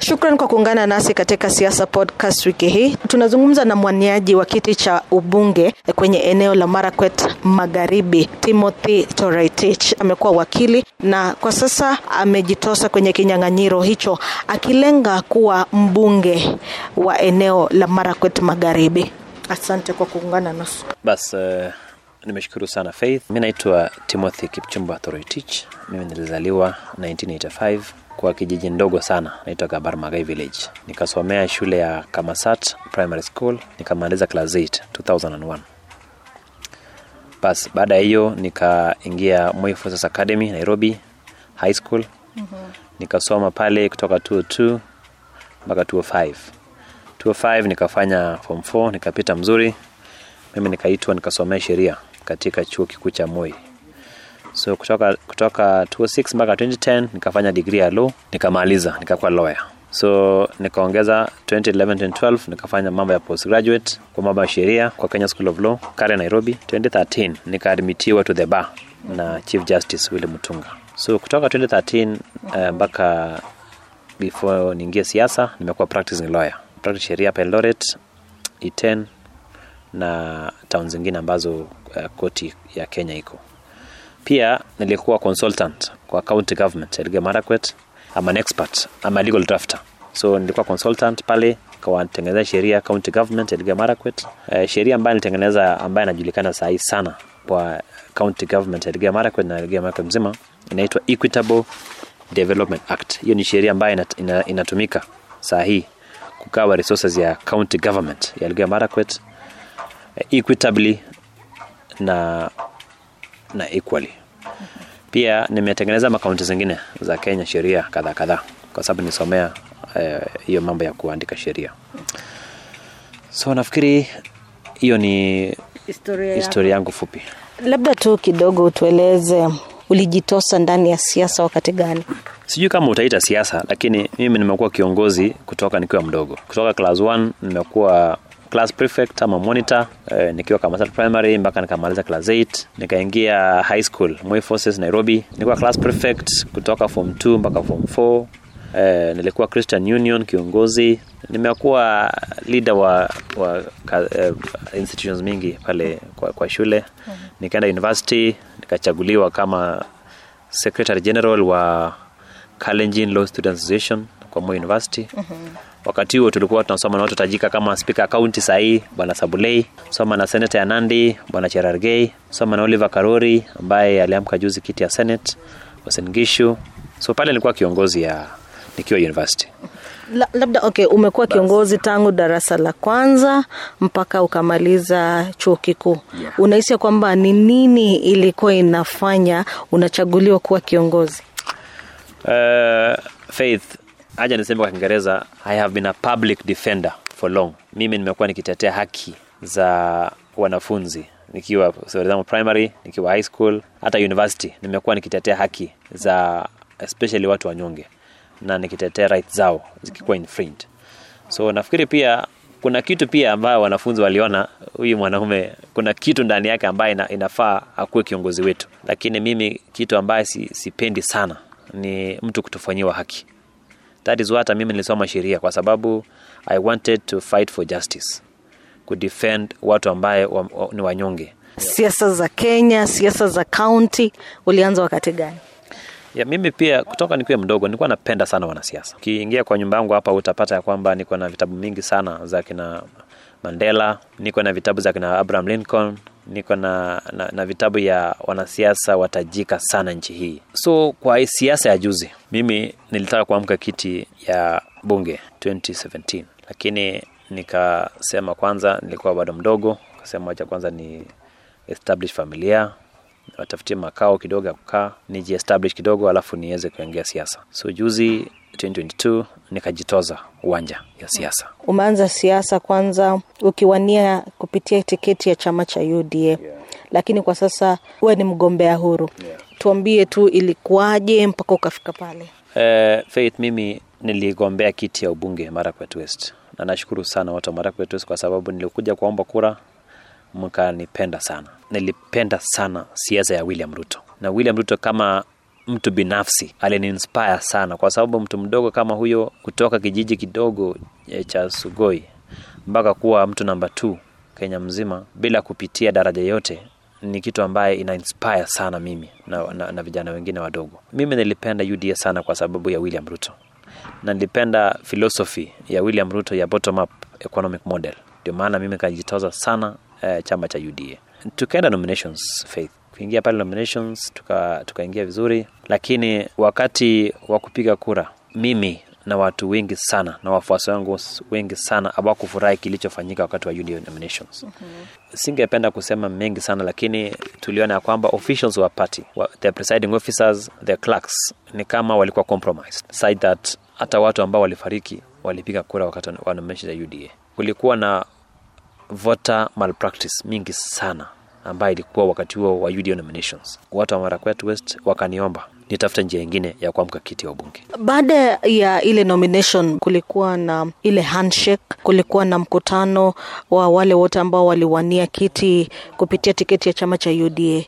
Shukran kwa kuungana nasi katika Siasa Podcast wiki hii. Tunazungumza na mwaniaji wa kiti cha ubunge kwenye eneo la Marakwet Magharibi, Timothy Toroitich. Amekuwa wakili na kwa sasa amejitosa kwenye kinyang'anyiro hicho akilenga kuwa mbunge wa eneo la Marakwet Magharibi. Asante kwa kuungana nasi. Bas, uh, nimeshukuru sana Faith. Mi naitwa Timothy Kipchumba Toroitich. Mimi nilizaliwa 1985 kwa kijiji ndogo sana naitwa Kabar Magai Village. Nikasomea shule ya Kamasat Primary School, nikamaliza class 8 2001. Bas, baada ya hiyo nikaingia Moi Forces Academy Nairobi High School. Nikasoma pale kutoka 202 mpaka 205. 205 nikafanya form 4 nikapita mzuri. Mimi nikaitwa nikasomea sheria katika chuo kikuu cha Moi so kutoka kutoka 26 mpaka 2010 nikafanya degree ya law nikamaliza nikakuwa lawyer. So nikaongeza 2011 2012 nikafanya mambo ya postgraduate kwa mambo ya sheria kwa Kenya School of Law Kare Nairobi. 2013 nikaadmitiwa to the bar na Chief Justice willi Mutunga. So kutoka 2013 uh, mpaka before niingie siasa nimekuwa practicing lawyer. Practice sheria hapa Eldoret Iten na town zingine ambazo uh, koti ya Kenya iko pia nilikuwa consultant kwa county government Elgeyo Marakwet I'm an expert. I'm a legal drafter. So nilikuwa consultant pale kawatengeneza sheria county government Elgeyo Marakwet uh, sheria ambayo nilitengeneza ambayo inajulikana saa sana kwa county government Elgeyo Marakwet na Elgeyo Marakwet mzima inaitwa Equitable Development Act. Hiyo ni sheria ambayo inat, ina, inatumika saa hii kugawa resources ya county government ya Elgeyo Marakwet uh, equitably na na equally. Pia nimetengeneza makaunti zingine za kenya sheria kadhaa kadhaa kwa sababu nisomea hiyo eh, mambo ya kuandika sheria. So nafikiri hiyo ni Historia, historia yangu fupi. Labda tu kidogo utueleze ulijitosa ndani ya siasa wakati gani? sijui kama utaita siasa lakini mimi nimekuwa kiongozi kutoka nikiwa mdogo. Kutoka class 1 nimekuwa class prefect ama monitor eh, nikiwa Kamasat primary mpaka nikamaliza class 8 nikaingia high school Moi Forces Nairobi. Nilikuwa class prefect kutoka form 2 mpaka form 4 eh, nilikuwa Christian Union kiongozi. Nimekuwa leader wa, wa ka, eh, institutions mingi pale kwa, kwa shule. Nikaenda university nikachaguliwa kama secretary general wa Kalenjin Law Students Association kwa Moi University wakati huo tulikuwa tunasoma na watu tajika kama spika kaunti sahii bwana sabulei soma na senata ya nandi bwana cherargei soma na oliver karori ambaye aliamka juzi kiti ya senate wasengishu so pale nilikuwa kiongozi ya nikiwa university. La, labda okay, umekuwa kiongozi tangu darasa la kwanza mpaka ukamaliza chuo kikuu. Yeah. unahisi kwamba ni nini ilikuwa inafanya unachaguliwa kuwa kiongozi? Uh, Faith, aja niseme kwa Kiingereza, I have been a public defender for long. Mimi nimekuwa nikitetea haki za wanafunzi nikiwa example, primary, nikiwa high school, hata university nimekuwa nikitetea haki za especially watu wanyonge na nikitetea right zao zikikuwa infringed. So nafikiri pia kuna kitu pia ambayo wanafunzi waliona huyu mwanaume kuna kitu ndani yake ambaye ina, inafaa akuwe kiongozi wetu, lakini mimi kitu ambaye si, sipendi sana ni mtu kutofanyiwa haki. That is why hata mimi nilisoma sheria kwa sababu I wanted to fight for justice, kudefend watu ambaye wa, wa, ni wanyonge. Siasa za Kenya, siasa za kaunti, ulianza wakati gani? ya mimi pia kutoka nikiwa mdogo nilikuwa napenda sana wanasiasa ukiingia kwa nyumba yangu hapa utapata ya kwamba niko na vitabu mingi sana za kina mandela niko na vitabu za kina abraham lincoln niko na, na, na vitabu ya wanasiasa watajika sana nchi hii. So kwa siasa ya juzi mimi nilitaka kuamka kiti ya bunge 2017 lakini nikasema kwanza nilikuwa bado mdogo kasema wacha kwanza ni establish familia watafutie makao kidogo ya kukaa nijiestablish kidogo alafu niweze kuingia siasa. So juzi 2022 nikajitoza uwanja ya siasa Umeanza siasa kwanza ukiwania kupitia tiketi ya chama cha UDA yeah. Lakini kwa sasa wewe ni mgombea huru yeah. Tuambie tu ilikuwaje mpaka ukafika pale? Eh, Faith, mimi niligombea kiti ya ubunge Marakwet West na nashukuru sana watu wa Marakwet West kwa sababu nilikuja kuomba kura mkanipenda sana. Nilipenda sana siasa ya William Ruto na William Ruto kama mtu binafsi aliniinspire sana, kwa sababu mtu mdogo kama huyo kutoka kijiji kidogo eh, cha Sugoi mpaka kuwa mtu namba 2 Kenya mzima bila kupitia daraja yote ni kitu ambaye ina sana mimi na, na, na vijana wengine wadogo. Mimi nilipenda UDA sana kwa sababu ya William Ruto na nilipenda philosophy ya William Ruto ya bottom up economic model, ndio maana mimi kajitoza sana eh, chama cha UDA. Tukaenda nominations Faith, kuingia pale nominations tuka vizuri, lakini wakati wa kupiga kura mimi na watu wengi sana na wafuasi wangu wengi sana hawakufurahi kilichofanyika wakati wa union nominations. Singependa kusema mengi sana, lakini tuliona ya kwamba officials wa party, wa, the presiding officers, the clerks ni kama walikuwa compromised side that hata watu ambao walifariki walipiga kura wakati wa nominations ya UDA. Kulikuwa na voter malpractice mingi sana ambayo ilikuwa wakati huo wa UDA nominations. Watu wa Marakwet West wakaniomba nitafute njia ingine ya kuamka kiti ya ubunge. Baada ya ile nomination, kulikuwa na ile handshake, kulikuwa na mkutano wa wale wote ambao waliwania kiti kupitia tiketi ya chama cha UDA.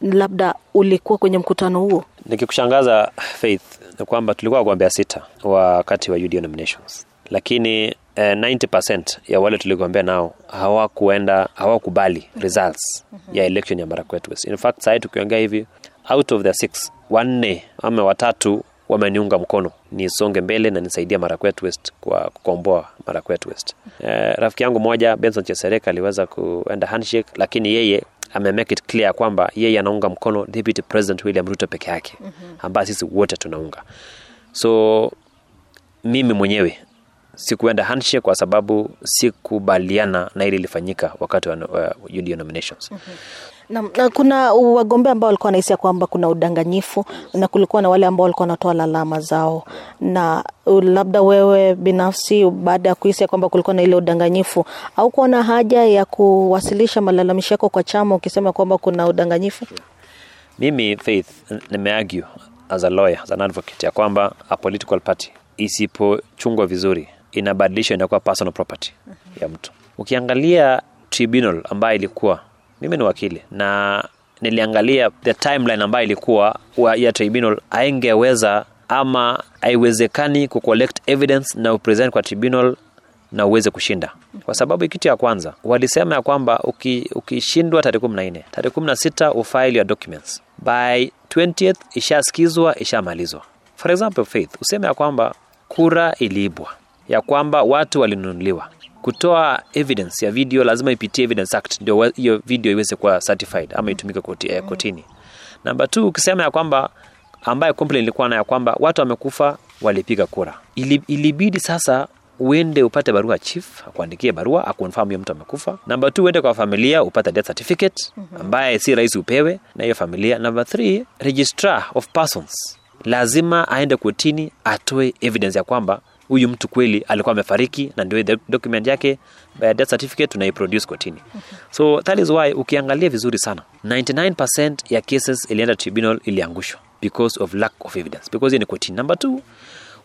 Labda ulikuwa kwenye mkutano huo? Nikikushangaza Faith, ni kwamba tulikuwa wagombea sita wakati wa UDA nominations, lakini eh, 90% ya wale tuligombea nao hawakuenda hawakubali results ya election ya Marakwet West. In fact, sahii tukiongea hivi out of the six, wanne ama watatu wameniunga mkono nisonge mbele na nisaidia Marakwet West kwa kukomboa Marakwet West. Eh, rafiki yangu moja Benson Chesereka aliweza kuenda handshake, lakini yeye ame make it clear kwamba yeye anaunga mkono Deputy President William Ruto peke yake ambaye sisi wote tunaunga. So mimi mwenyewe sikuenda handshake kwa sababu sikubaliana na ili ilifanyika wakati wa uh, UDA nominations. Na, na kuna wagombea ambao walikuwa wanahisi ya kwamba kuna udanganyifu na kulikuwa na wale ambao walikuwa wanatoa lalama zao, na labda wewe binafsi baada ya kuhisi ya kwamba kulikuwa na ile udanganyifu, au kuwa na haja ya kuwasilisha malalamishi yako kwa chama ukisema kwamba kuna udanganyifu? Mimi Faith nimeargue as a lawyer, as an advocate ya kwamba a political party isipochungwa vizuri inabadilishwa inakuwa personal property ya mtu. Ukiangalia tribunal ambayo ilikuwa, mimi ni wakili na niliangalia the timeline ambayo ilikuwa wa ya tribunal, haingeweza ama haiwezekani kucollect evidence na upresent kwa tribunal na uweze kushinda, kwa sababu kitu ya kwanza walisema ya kwamba uki- ukishindwa tarehe nne tarehe kumi na sita ufile your documents by 20th ishasikizwa ishamalizwa. For example Faith, useme ya kwamba kura iliibwa, ya kwamba watu walinunuliwa. Kutoa evidence ya video lazima ipitie Evidence Act ndio hiyo video iweze kuwa certified ama itumike koti, eh, kotini. Namba two, ukisema ya kwamba ambaye complaint ilikuwa na ya kwamba watu wamekufa walipiga kura, Ili, ilibidi sasa uende upate barua chief akuandikie barua akonfirm hiyo mtu amekufa. Namba two, uende kwa familia upate death certificate ambaye si rahisi upewe na hiyo familia. Namba 3 registrar of persons lazima aende kotini atoe evidence ya kwamba huyu mtu kweli alikuwa amefariki na ndio document yake uh, death certificate tunaiproduce kotini. So that is why ukiangalia vizuri sana 99% ya cases ilienda tribunal iliangushwa because of lack of evidence because hiyo ni kotini. Number two,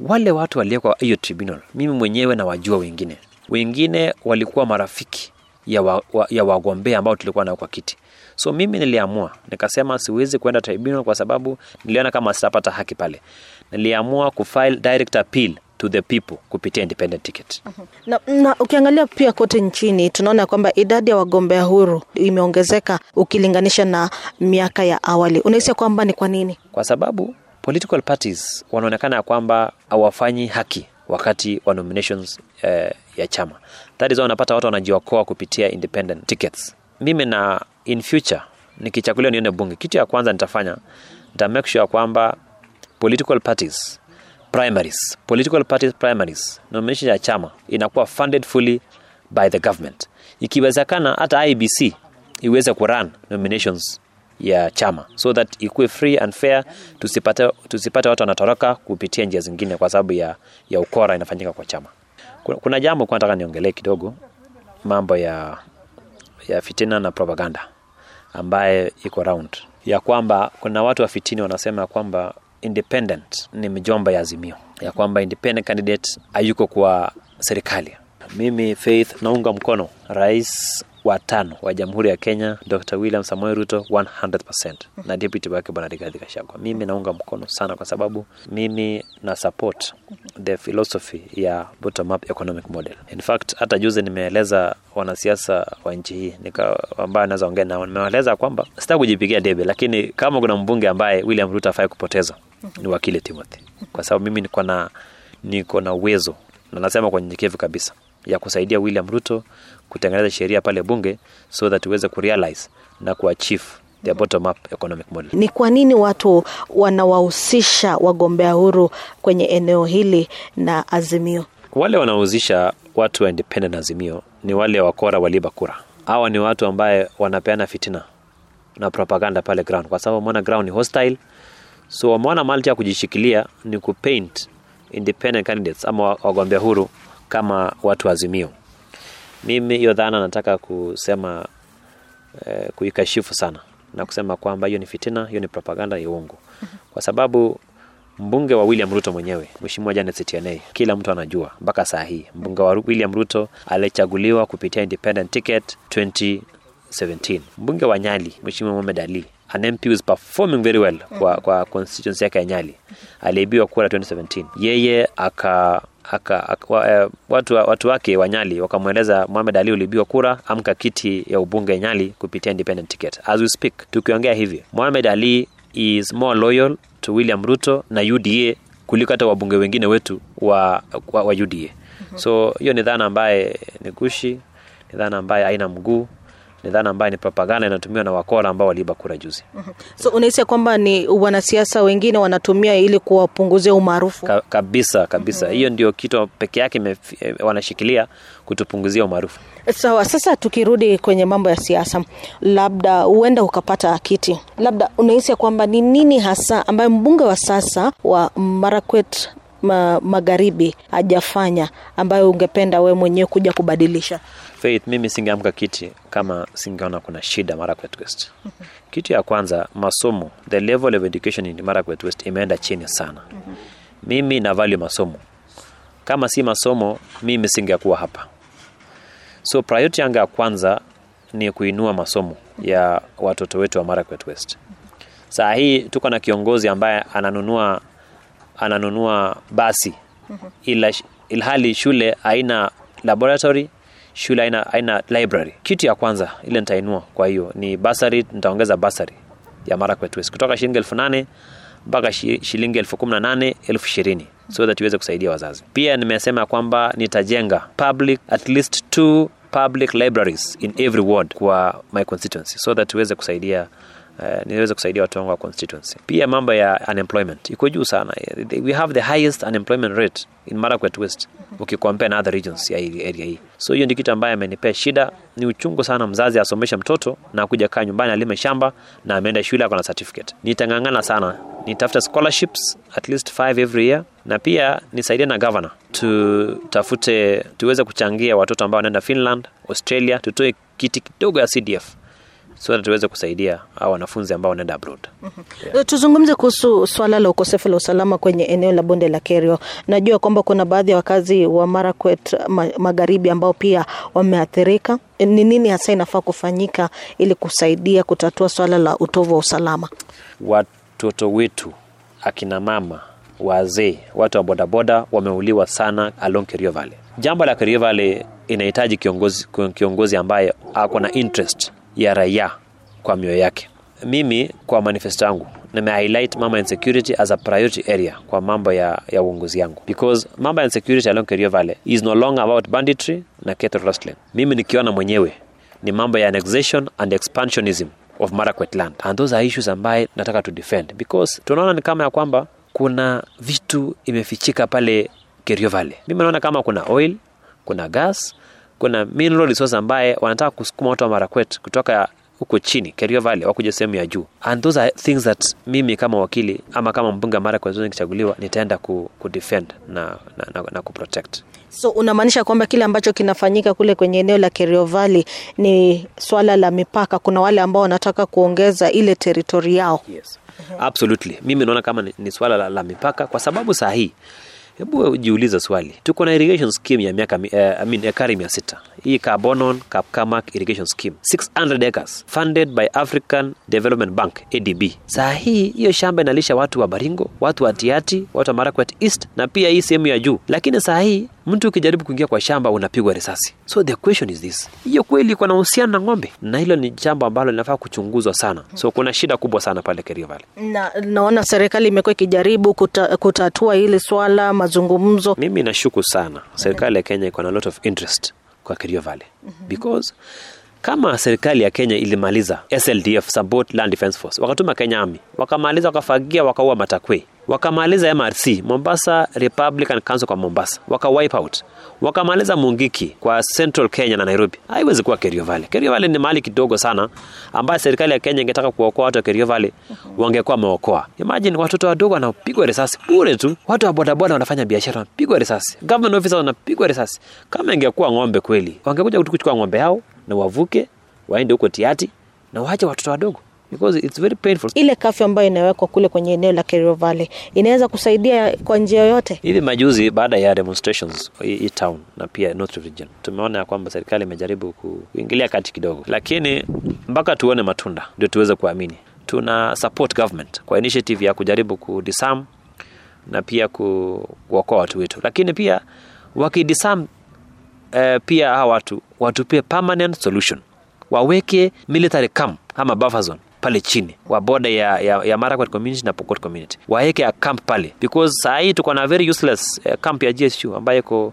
wale watu waliekwa hiyo tribunal, mimi mwenyewe na wajua wengine wengine walikuwa marafiki ya, wa, wa, ya wagombea ambao tulikuwa nao kwa kiti. So mimi niliamua nikasema siwezi kwenda tribunal kwa sababu niliona kama sitapata haki pale. Niliamua kufile direct appeal to the people kupitia independent ticket. Na, na ukiangalia pia kote nchini tunaona kwamba idadi ya wagombea huru imeongezeka ukilinganisha na miaka ya awali. Unahisi kwamba ni kwa nini? Kwa sababu political parties wanaonekana ya kwamba hawafanyi haki wakati wa nominations eh, ya chama. That is why unapata watu wanajiokoa kupitia independent tickets. Mimi na in future nikichaguliwa nione bunge, kitu ya kwanza nitafanya nita make sure kwamba political parties primaries, political parties primaries, nomination ya chama inakuwa funded fully by the government. Ikiwezekana hata IBC iweze kurun nominations ya chama so that ikuwe free and fair tusipate, tusipate watu wanatoroka kupitia njia zingine kwa sababu ya, ya ukora inafanyika kwa chama kuna, kuna jambo kwa nataka niongelee kidogo mambo ya ya fitina na propaganda ambaye iko round ya kwamba kuna watu wa fitini wanasema kwamba independent. Ni mjomba ya azimio ya kwamba independent candidate hayuko kwa serikali. Mimi faith naunga mkono rais wa tano wa jamhuri ya kenya dr william Samoei ruto 100 na deputy wake bwana rigathi gachagua. Mimi naunga mkono sana kwa sababu mimi na support the philosophy ya bottom up economic model. In fact hata juzi nimeeleza wanasiasa wa nchi hii ambayo naweza ongea nao nimeeleza kwamba sitaki kujipigia debe lakini kama kuna mbunge ambaye william ruto afai kupoteza ni wakili timothy. Kwa sababu mimi niko na niko na uwezo na nasema kwa nyenyekevu kabisa ya kusaidia william ruto kutengeneza sheria pale bunge so that uweze kurealize na kuachieve the bottom up economic model. Ni kwa nini watu wanawahusisha wagombea huru kwenye eneo hili na Azimio? wale wanaohusisha watu wa independent azimio ni wale wakora waliba kura. Hawa ni watu ambaye wanapeana fitina na propaganda pale ground. Kwa sababu wameona ground ni hostile so wameona malti ya kujishikilia ni kupaint independent candidates ama wagombea huru kama watu wa azimio mimi hiyo dhana nataka kusema eh, kuikashifu sana na kusema kwamba hiyo ni fitina hiyo ni propaganda ya uongo. Kwa sababu mbunge wa william ruto mwenyewe mheshimiwa janet kila mtu anajua mpaka saa hii mbunge wa william ruto alichaguliwa kupitia independent ticket 2017 mbunge wa nyali mheshimiwa mohamed ali an mp was performing very well kwa, kwa constituency yake ya nyali. Aliibiwa kura 2017 yeye aka aka, aka eh, watu, watu wake wa Nyali wakamweleza Mohamed Ali ulibiwa kura, amka kiti ya ubunge Nyali kupitia independent ticket. As we speak, tukiongea hivi, Mohamed Ali is more loyal to William Ruto na UDA kuliko hata wabunge wengine wetu wa, wa, wa UDA. So hiyo ni dhana ambaye ni gushi, ni dhana ambaye haina mguu, ni dhana ambayo ni propaganda inatumiwa na wakora ambao waliiba kura juzi. So unahisi ya kwamba ni wanasiasa wengine wanatumia ili kuwapunguzia umaarufu? Ka, kabisa kabisa, hiyo ndio kitu peke yake eh, wanashikilia kutupunguzia umaarufu. Sawa, sasa tukirudi kwenye mambo ya siasa, labda huenda ukapata kiti, labda unahisi kwamba ni nini hasa ambayo mbunge wa sasa wa Marakwet ma, Magharibi hajafanya ambayo ungependa we mwenyewe kuja kubadilisha? Faith, mimi singeamka kiti kama singeona kuna shida Marakwet West. Kitu ya kwanza, masomo, the level of education in Marakwet West imeenda chini sana. Mimi na value masomo. Kama si masomo, mimi singekuwa hapa. So priority yangu ya kwanza ni kuinua masomo ya watoto wetu wa Marakwet West. Saa hii tuko na kiongozi ambaye ananunua ananunua basi. Ila ilhali shule haina laboratory shule haina, haina library. Kitu ya kwanza ile nitainua kwa hiyo ni basari nitaongeza basari ya Marakwet West. Kutoka shilingi elfu nane mpaka shilingi elfu kumi na nane elfu ishirini so that iweze kusaidia wazazi. Pia nimesema kwamba nitajenga public at least two public libraries in every ward kwa my constituency so that iweze kusaidia uh, niweze kusaidia watu wangu wa constituency. Pia mambo ya unemployment iko juu sana. We have the highest unemployment rate in Marakwet West ukicompare na other regions ya area hii. So hiyo ndio kitu ambayo amenipea shida. Ni uchungu sana mzazi asomeshe mtoto na kuja kaa nyumbani alime shamba na ameenda shule ako na certificate. Nitang'ang'ana sana. Nitafuta scholarships at least five every year. Na pia nisaidie na governor tutafute tuweze kuchangia watoto ambao wanaenda finland australia tutoe kiti kidogo ya cdf so tuweze kusaidia au wanafunzi ambao wanaenda abroad Yeah. Tuzungumze kuhusu swala la ukosefu la usalama kwenye eneo la bonde la Kerio. Najua kwamba kuna baadhi ya wakazi wa Marakwet ma, magharibi ambao pia wameathirika. Ni nini hasa inafaa kufanyika ili kusaidia kutatua swala la utovu wa usalama? watoto wetu akina mama wazee watu wa bodaboda wameuliwa sana along Kerio Valley. jambo la Kerio Valley inahitaji kiongozi, kiongozi ambaye ako na interest ya raia kwa mioyo yake. Mimi kwa manifesto yangu nime highlight mama insecurity as a priority area kwa mambo ya, ya uongozi yangu. Because mambo ya insecurity along Kerio Valley is no longer about banditry na cattle rustling. Mimi nikiona mwenyewe ni mambo ya annexation and expansionism of Marakwet land. And those are issues ambaye nataka to defend because tunaona ni kama ya kwamba kuna vitu imefichika pale Kerio Valley. Mimi naona kama kuna oil kuna gas kuna mineral resource ambaye wanataka kusukuma watu wa Marakwet kutoka huko chini Kerio Valley wakuja sehemu ya juu and those are things that mimi kama wakili ama kama mbunge mara kwa nikichaguliwa nitaenda ku, ku defend na, na, na, na ku protect So unamaanisha kwamba kile ambacho kinafanyika kule kwenye eneo la Kerio Valley ni swala la mipaka. Kuna wale ambao wanataka kuongeza ile teritori yao. yes. absolutely mimi naona kama ni, ni swala la, la mipaka kwa sababu saa hii hebu jiulize swali. Tuko na irrigation scheme ya miaka mi- eh, I mean, ekari mia sita. Hii carbonon kapkamak irrigation scheme. 600 acres funded by african development bank adb saa hii hiyo shamba inalisha watu wa baringo watu wa tiati watu wa marakwet east na pia hii sehemu ya juu. Lakini saa hii mtu ukijaribu kuingia kwa shamba unapigwa risasi. So the question is this. Hiyo kweli iko na uhusiano na ng'ombe? Na hilo ni jambo ambalo linafaa kuchunguzwa sana. So kuna shida kubwa sana pale Kerio Valley. Na naona serikali imekuwa ikijaribu kuta, kutatua hili swala, mazungumzo. mimi nashuku sana serikali ya kenya iko na lot of interest kwa Kerio Valley. Because kama serikali ya kenya ilimaliza sldf support land defense force wakatuma kenya army wakamaliza wakafagia wakaua matakwe wakamaliza mrc mombasa republican council kwa mombasa. Waka wipe out. Wakamaliza mungiki kwa central kenya na nairobi. Haiwezi kuwa Kerio Valley. Kerio Valley ni mahali kidogo sana ambayo serikali ya kenya ingetaka kuokoa watu wa Kerio Valley wangekuwa wameokoa. Imagine watoto wadogo wanapigwa risasi. Bure tu. Watu wa bodaboda wanafanya biashara wanapigwa risasi. Government officers wanapigwa risasi. Kama ingekuwa ng'ombe kweli wangekuja kuchukua ng'ombe yao na wavuke waende huko tiati na waache watoto wadogo because it's very painful. Ile kafyu ambayo inawekwa kule kwenye eneo la Kerio Valley inaweza kusaidia kwa njia yoyote. hivi majuzi baada ya demonstrations hii town na pia North region tumeona ya kwamba serikali imejaribu kuingilia kati kidogo. Lakini mpaka tuone matunda ndio tuweze kuamini. Tuna support government kwa initiative ya kujaribu kudisarm na pia kuokoa watu wetu. Lakini pia wakidisarm eh, pia hawa watu watupie permanent solution. Waweke military camp ama buffer zone pale chini. Wa boda ya, ya, ya Marakwet community na Pokot community. Waeke a camp pale. Because saa hii tuko na very useless uh, camp ya GSU ambayo iko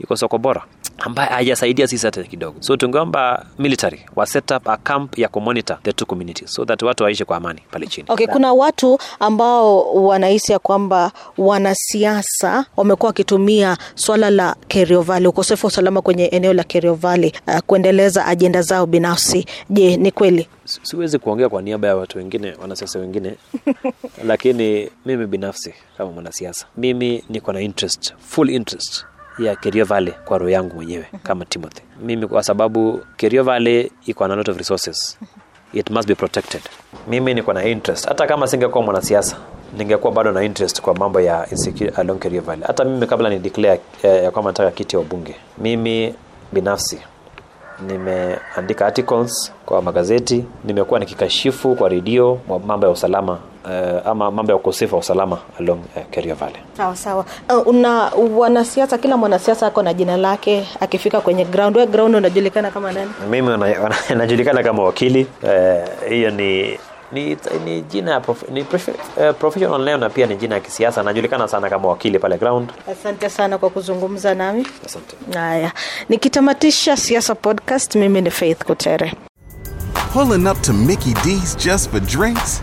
iko soko bora ambaye hajasaidia sisi hata kidogo so tungeomba military wa set up a camp ya kumonitor the two communities so that watu waishi kwa amani pale chini Okay, kuna watu ambao wanahisi ya kwamba wanasiasa wamekuwa wakitumia swala la Kerio Valley, ukosefu wa usalama kwenye eneo la Kerio Valley uh, kuendeleza ajenda zao binafsi. Je, ni kweli? Siwezi kuongea kwa niaba ya watu wengine wanasiasa wengine lakini mimi binafsi kama mwanasiasa mimi niko na interest full interest ya Kerio Valley kwa roho yangu mwenyewe kama Timothy. Mimi kwa sababu Kerio Valley iko na lot of resources. It must be protected. Mimi niko na interest. Hata kama singekuwa mwanasiasa ningekuwa bado na interest kwa mambo ya insecure along Kerio Valley. Hata mimi kabla ni declare eh, ya kwamba nataka kiti ya ubunge mimi binafsi nimeandika articles kwa magazeti nimekuwa nikikashifu kwa redio mambo ya usalama uh, ama mambo ya ukosefu wa usalama along uh, Kerio Valley Sawa sawa. Uh, una wanasiasa, kila mwanasiasa ako na jina lake akifika kwenye ground. Wewe ground unajulikana kama nani? mimi najulikana kama wakili Hiyo uh, ni ni, ni jina ya prof, ni prof, uh, professional leo na pia ni jina ya kisiasa najulikana sana kama wakili pale ground Asante sana kwa kuzungumza nami. asante Haya, nikitamatisha siasa podcast, mimi ni Faith Kutere. Pulling up to Mickey D's just for drinks?